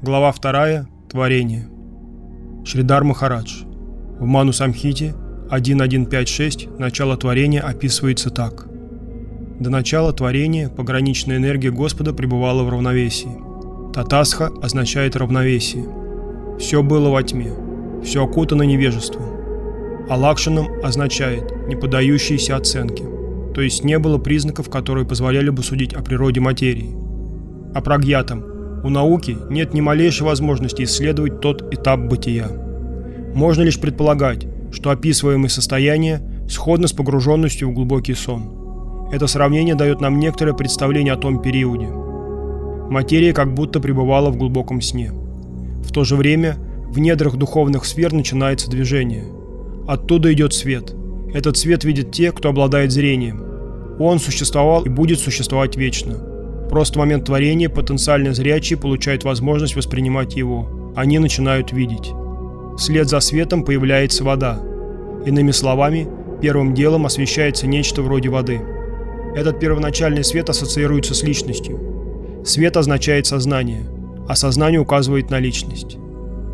Глава 2. Творение. Шридар Махарадж. В Ману Самхите 1.1.5.6 начало творения описывается так. До начала творения пограничная энергия Господа пребывала в равновесии. Татасха означает равновесие. Все было во тьме, все окутано невежеством. А лакшаном означает не поддающиеся оценке, то есть не было признаков, которые позволяли бы судить о природе материи. А прагьятом у науки нет ни малейшей возможности исследовать тот этап бытия. Можно лишь предполагать, что описываемые состояния сходны с погруженностью в глубокий сон. Это сравнение дает нам некоторое представление о том периоде. Материя как будто пребывала в глубоком сне. В то же время в недрах духовных сфер начинается движение. Оттуда идет свет. Этот свет видит те, кто обладает зрением. Он существовал и будет существовать вечно – Просто момент творения потенциально зрячие получают возможность воспринимать его. Они начинают видеть. Вслед за светом появляется вода. Иными словами, первым делом освещается нечто вроде воды. Этот первоначальный свет ассоциируется с личностью. Свет означает сознание, а сознание указывает на личность.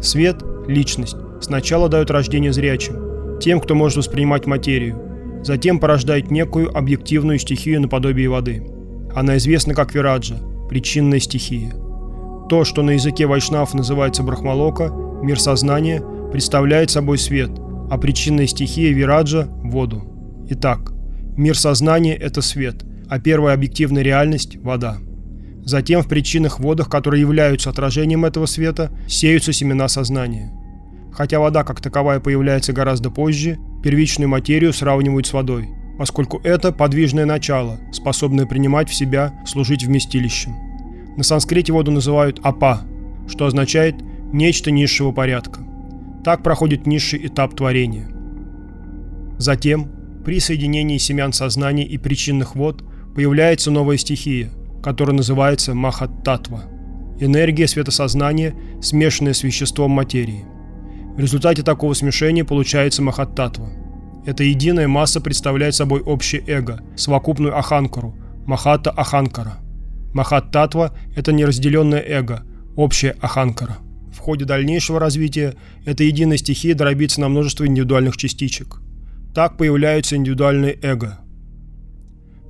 Свет – личность. Сначала дает рождение зрячим, тем, кто может воспринимать материю, затем порождает некую объективную стихию наподобие воды – она известна как Вираджа, причинная стихия. То, что на языке вайшнав называется брахмалока, мир сознания, представляет собой свет, а причинная стихия Вираджа – воду. Итак, мир сознания – это свет, а первая объективная реальность – вода. Затем в причинных водах, которые являются отражением этого света, сеются семена сознания. Хотя вода как таковая появляется гораздо позже, первичную материю сравнивают с водой – поскольку это подвижное начало, способное принимать в себя, служить вместилищем. На санскрите воду называют апа, что означает «нечто низшего порядка». Так проходит низший этап творения. Затем, при соединении семян сознания и причинных вод, появляется новая стихия, которая называется махаттатва – энергия светосознания, смешанная с веществом материи. В результате такого смешения получается махаттатва – эта единая масса представляет собой общее эго, совокупную аханкару, махата аханкара. Махат-татва – это неразделенное эго, общее аханкара. В ходе дальнейшего развития эта единая стихия дробится на множество индивидуальных частичек. Так появляются индивидуальные эго.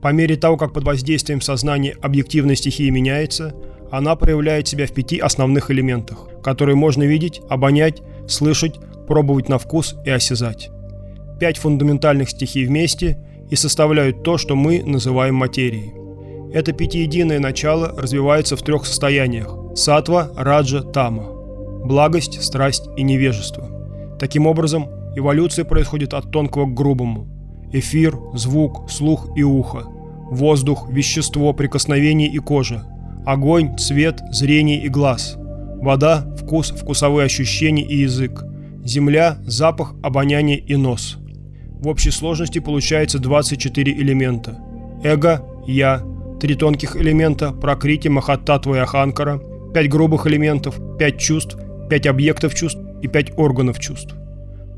По мере того, как под воздействием сознания объективная стихия меняется, она проявляет себя в пяти основных элементах, которые можно видеть, обонять, слышать, пробовать на вкус и осязать пять фундаментальных стихий вместе и составляют то, что мы называем материей. Это пятиединое начало развивается в трех состояниях – сатва, раджа, тама – благость, страсть и невежество. Таким образом, эволюция происходит от тонкого к грубому. Эфир, звук, слух и ухо, воздух, вещество, прикосновение и кожа, огонь, цвет, зрение и глаз, вода, вкус, вкусовые ощущения и язык, земля, запах, обоняние и нос – в общей сложности получается 24 элемента. Эго, Я, три тонких элемента, Пракрити, Махаттатва и Аханкара, пять грубых элементов, пять чувств, пять объектов чувств и пять органов чувств.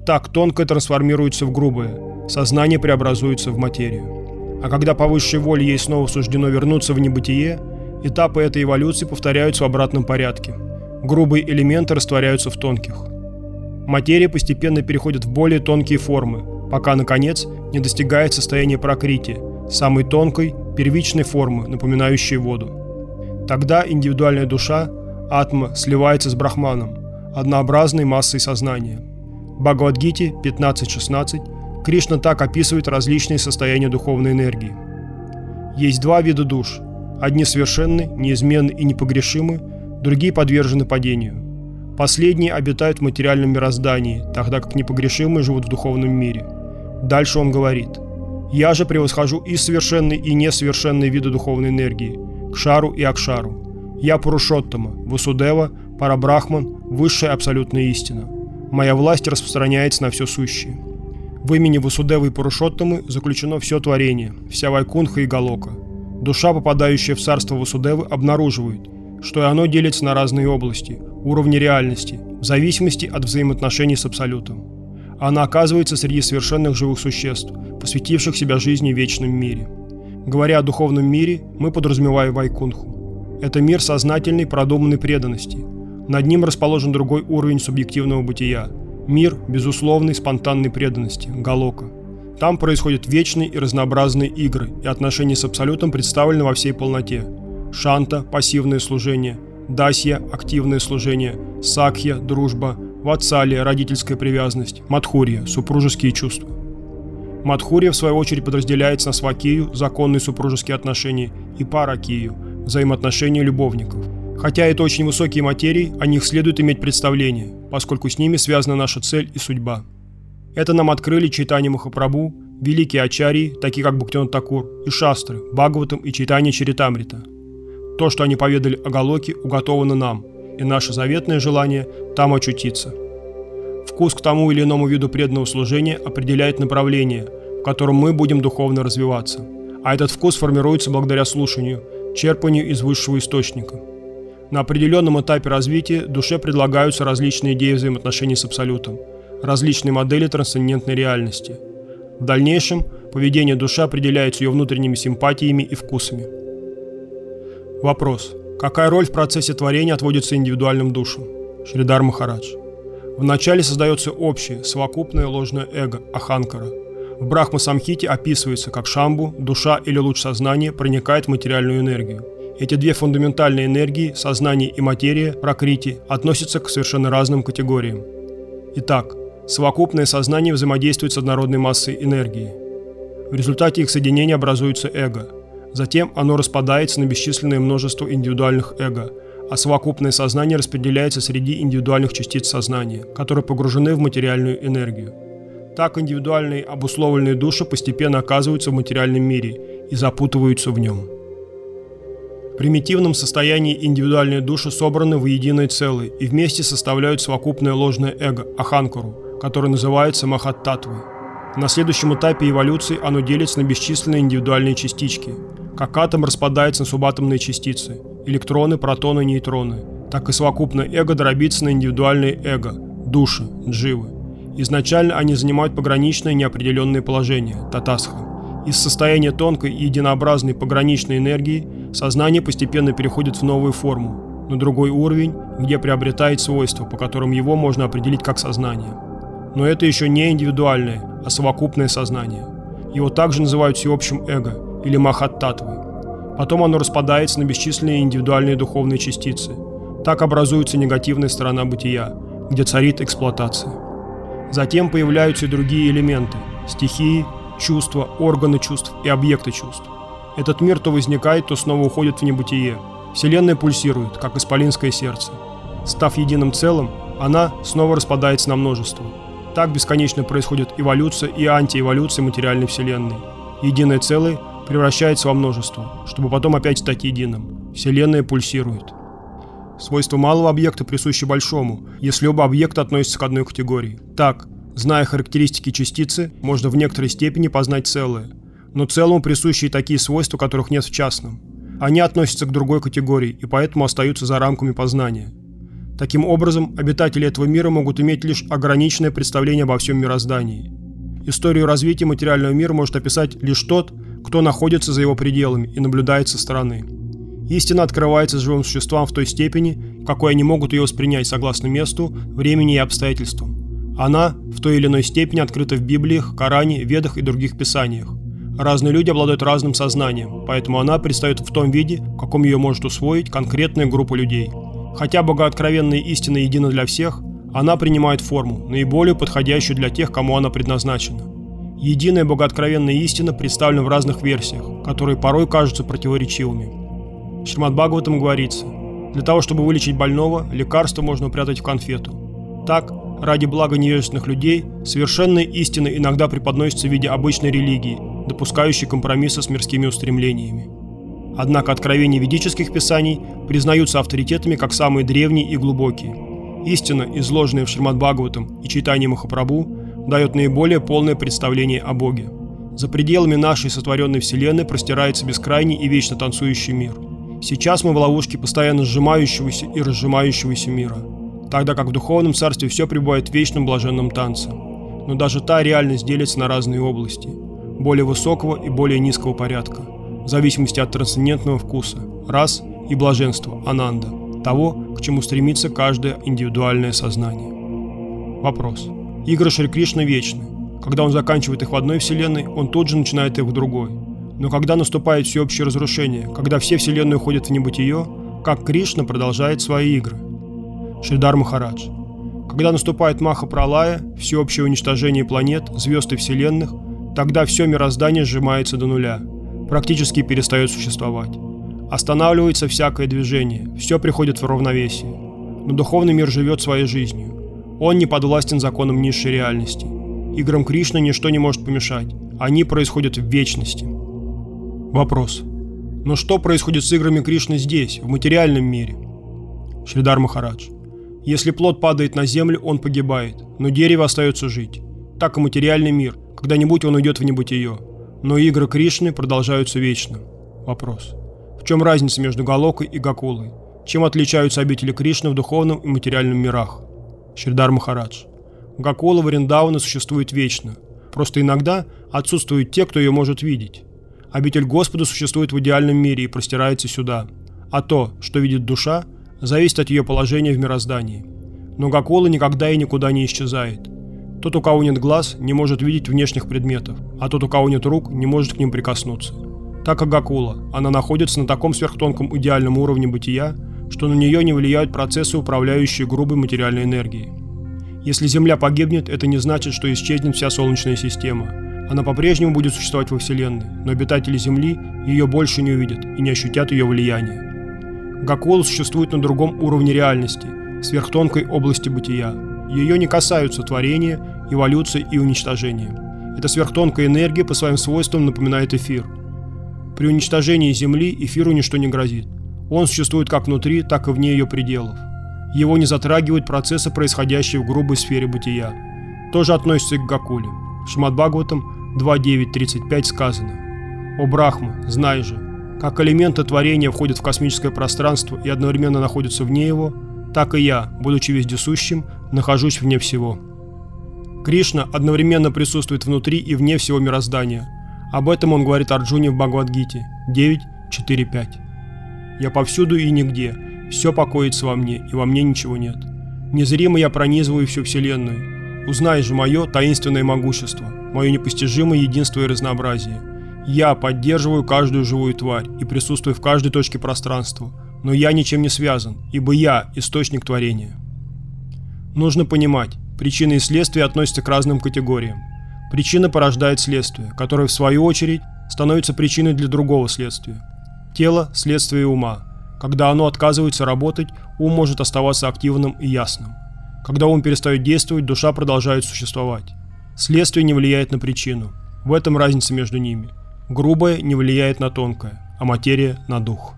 Так тонкое трансформируется в грубое, сознание преобразуется в материю. А когда по высшей воле ей снова суждено вернуться в небытие, этапы этой эволюции повторяются в обратном порядке. Грубые элементы растворяются в тонких. Материя постепенно переходит в более тонкие формы, пока, наконец, не достигает состояния прокрити, самой тонкой, первичной формы, напоминающей воду. Тогда индивидуальная душа, атма, сливается с брахманом, однообразной массой сознания. В Бхагавадгите 15.16 Кришна так описывает различные состояния духовной энергии. Есть два вида душ. Одни совершенны, неизменны и непогрешимы, другие подвержены падению. Последние обитают в материальном мироздании, тогда как непогрешимые живут в духовном мире – Дальше он говорит. «Я же превосхожу и совершенные, и несовершенные виды духовной энергии, к шару и акшару. Я Пурушоттама, Васудева, Парабрахман, высшая абсолютная истина. Моя власть распространяется на все сущее. В имени Васудевы и Пурушоттамы заключено все творение, вся Вайкунха и Галока. Душа, попадающая в царство Васудевы, обнаруживает, что и оно делится на разные области, уровни реальности, в зависимости от взаимоотношений с Абсолютом она оказывается среди совершенных живых существ, посвятивших себя жизни в вечном мире. Говоря о духовном мире, мы подразумеваем Вайкунху. Это мир сознательной, продуманной преданности. Над ним расположен другой уровень субъективного бытия – мир безусловной спонтанной преданности, галока. Там происходят вечные и разнообразные игры, и отношения с Абсолютом представлены во всей полноте. Шанта – пассивное служение, Дасья – активное служение, Сакхья – дружба, Ватсалия – родительская привязанность, Мадхурья – супружеские чувства. Мадхурья, в свою очередь, подразделяется на Свакию – законные супружеские отношения, и Паракию – взаимоотношения любовников. Хотя это очень высокие материи, о них следует иметь представление, поскольку с ними связана наша цель и судьба. Это нам открыли Чайтани Махапрабху, великие ачарьи, такие как Бхактивинод Такур, и Шастры, Бхагаватам и Чайтани Чаритамрита. То, что они поведали о Галоке, уготовано нам, и наше заветное желание там очутиться. Вкус к тому или иному виду преданного служения определяет направление, в котором мы будем духовно развиваться. А этот вкус формируется благодаря слушанию, черпанию из высшего источника – на определенном этапе развития душе предлагаются различные идеи взаимоотношений с Абсолютом, различные модели трансцендентной реальности. В дальнейшем поведение души определяется ее внутренними симпатиями и вкусами. Вопрос. Какая роль в процессе творения отводится индивидуальным душам? Шридар Махарадж. Вначале создается общее, совокупное ложное эго, аханкара. В Брахма Самхите описывается, как шамбу, душа или луч сознания проникает в материальную энергию – эти две фундаментальные энергии, сознание и материя, прокрити, относятся к совершенно разным категориям. Итак, совокупное сознание взаимодействует с однородной массой энергии. В результате их соединения образуется эго. Затем оно распадается на бесчисленное множество индивидуальных эго, а совокупное сознание распределяется среди индивидуальных частиц сознания, которые погружены в материальную энергию. Так индивидуальные обусловленные души постепенно оказываются в материальном мире и запутываются в нем. В примитивном состоянии индивидуальные души собраны в единое целое и вместе составляют совокупное ложное эго, аханкару, которое называется махаттатвой. На следующем этапе эволюции оно делится на бесчисленные индивидуальные частички. Как атом распадается на субатомные частицы – электроны, протоны, нейтроны, так и совокупное эго дробится на индивидуальные эго – души, дживы. Изначально они занимают пограничное неопределенное положение – татасха. Из состояния тонкой и единообразной пограничной энергии сознание постепенно переходит в новую форму, на другой уровень, где приобретает свойства, по которым его можно определить как сознание. Но это еще не индивидуальное, а совокупное сознание. Его также называют всеобщим эго или махаттатвой. Потом оно распадается на бесчисленные индивидуальные духовные частицы. Так образуется негативная сторона бытия, где царит эксплуатация. Затем появляются и другие элементы – стихии, чувства, органы чувств и объекты чувств. Этот мир то возникает, то снова уходит в небытие. Вселенная пульсирует, как исполинское сердце. Став единым целым, она снова распадается на множество. Так бесконечно происходит эволюция и антиэволюция материальной Вселенной. Единое целое превращается во множество, чтобы потом опять стать единым. Вселенная пульсирует. Свойства малого объекта присущи большому, если оба объекта относятся к одной категории. Так, Зная характеристики частицы, можно в некоторой степени познать целое. Но целому присущи и такие свойства, которых нет в частном. Они относятся к другой категории и поэтому остаются за рамками познания. Таким образом, обитатели этого мира могут иметь лишь ограниченное представление обо всем мироздании. Историю развития материального мира может описать лишь тот, кто находится за его пределами и наблюдает со стороны. Истина открывается живым существам в той степени, в какой они могут ее воспринять согласно месту, времени и обстоятельствам. Она в той или иной степени открыта в Библиях, Коране, Ведах и других писаниях. Разные люди обладают разным сознанием, поэтому она предстает в том виде, в каком ее может усвоить конкретная группа людей. Хотя богооткровенная истина едина для всех, она принимает форму, наиболее подходящую для тех, кому она предназначена. Единая богооткровенная истина представлена в разных версиях, которые порой кажутся противоречивыми. Шримад Бхагаватам говорится, для того, чтобы вылечить больного, лекарство можно упрятать в конфету. Так, ради блага невежественных людей, совершенная истина иногда преподносится в виде обычной религии, допускающей компромиссы с мирскими устремлениями. Однако откровения ведических писаний признаются авторитетами как самые древние и глубокие. Истина, изложенная в Шримад Бхагаватам и читании Махапрабху, дает наиболее полное представление о Боге. За пределами нашей сотворенной Вселенной простирается бескрайний и вечно танцующий мир. Сейчас мы в ловушке постоянно сжимающегося и разжимающегося мира – тогда как в духовном царстве все пребывает в вечном блаженном танце. Но даже та реальность делится на разные области, более высокого и более низкого порядка, в зависимости от трансцендентного вкуса, рас и блаженства, ананда. того, к чему стремится каждое индивидуальное сознание. Вопрос. Игры Шри Кришны вечны. Когда он заканчивает их в одной вселенной, он тут же начинает их в другой. Но когда наступает всеобщее разрушение, когда все вселенные уходят в небытие, как Кришна продолжает свои игры. Шридар Махарадж. Когда наступает Маха Пралая, всеобщее уничтожение планет, звезд и вселенных, тогда все мироздание сжимается до нуля, практически перестает существовать. Останавливается всякое движение, все приходит в равновесие. Но духовный мир живет своей жизнью. Он не подвластен законам низшей реальности. Играм Кришны ничто не может помешать. Они происходят в вечности. Вопрос. Но что происходит с играми Кришны здесь, в материальном мире? Шридар Махарадж. Если плод падает на землю, он погибает, но дерево остается жить. Так и материальный мир, когда-нибудь он уйдет в небытие. Но игры Кришны продолжаются вечно. Вопрос. В чем разница между Галокой и Гакулой? Чем отличаются обители Кришны в духовном и материальном мирах? Шридар Махарадж. Гакула Вриндауна существует вечно. Просто иногда отсутствуют те, кто ее может видеть. Обитель Господа существует в идеальном мире и простирается сюда. А то, что видит душа, зависит от ее положения в мироздании. Но Гакула никогда и никуда не исчезает. Тот, у кого нет глаз, не может видеть внешних предметов, а тот, у кого нет рук, не может к ним прикоснуться. Так как Гакула, она находится на таком сверхтонком идеальном уровне бытия, что на нее не влияют процессы, управляющие грубой материальной энергией. Если Земля погибнет, это не значит, что исчезнет вся Солнечная система. Она по-прежнему будет существовать во Вселенной, но обитатели Земли ее больше не увидят и не ощутят ее влияния. Гакула существует на другом уровне реальности, сверхтонкой области бытия. Ее не касаются творения, эволюции и уничтожения. Эта сверхтонкая энергия по своим свойствам напоминает эфир. При уничтожении Земли эфиру ничто не грозит. Он существует как внутри, так и вне ее пределов. Его не затрагивают процессы, происходящие в грубой сфере бытия. Тоже относится и к Гакуле. В Шмадбхагаватам 2.9.35 сказано «О Брахма, знай же, как элементы творения входят в космическое пространство и одновременно находятся вне его, так и я, будучи вездесущим, нахожусь вне всего». Кришна одновременно присутствует внутри и вне всего мироздания. Об этом он говорит Арджуне в Бхагавадгите 9.4.5. Я повсюду и нигде. Все покоится во мне, и во мне ничего нет. Незримо я пронизываю всю Вселенную. Узнай же мое таинственное могущество, мое непостижимое единство и разнообразие. Я поддерживаю каждую живую тварь и присутствую в каждой точке пространства, но я ничем не связан, ибо я – источник творения. Нужно понимать, причины и следствия относятся к разным категориям. Причина порождает следствие, которое в свою очередь становится причиной для другого следствия. Тело – следствие ума. Когда оно отказывается работать, ум может оставаться активным и ясным. Когда ум перестает действовать, душа продолжает существовать. Следствие не влияет на причину. В этом разница между ними. Грубое не влияет на тонкое, а материя – на дух.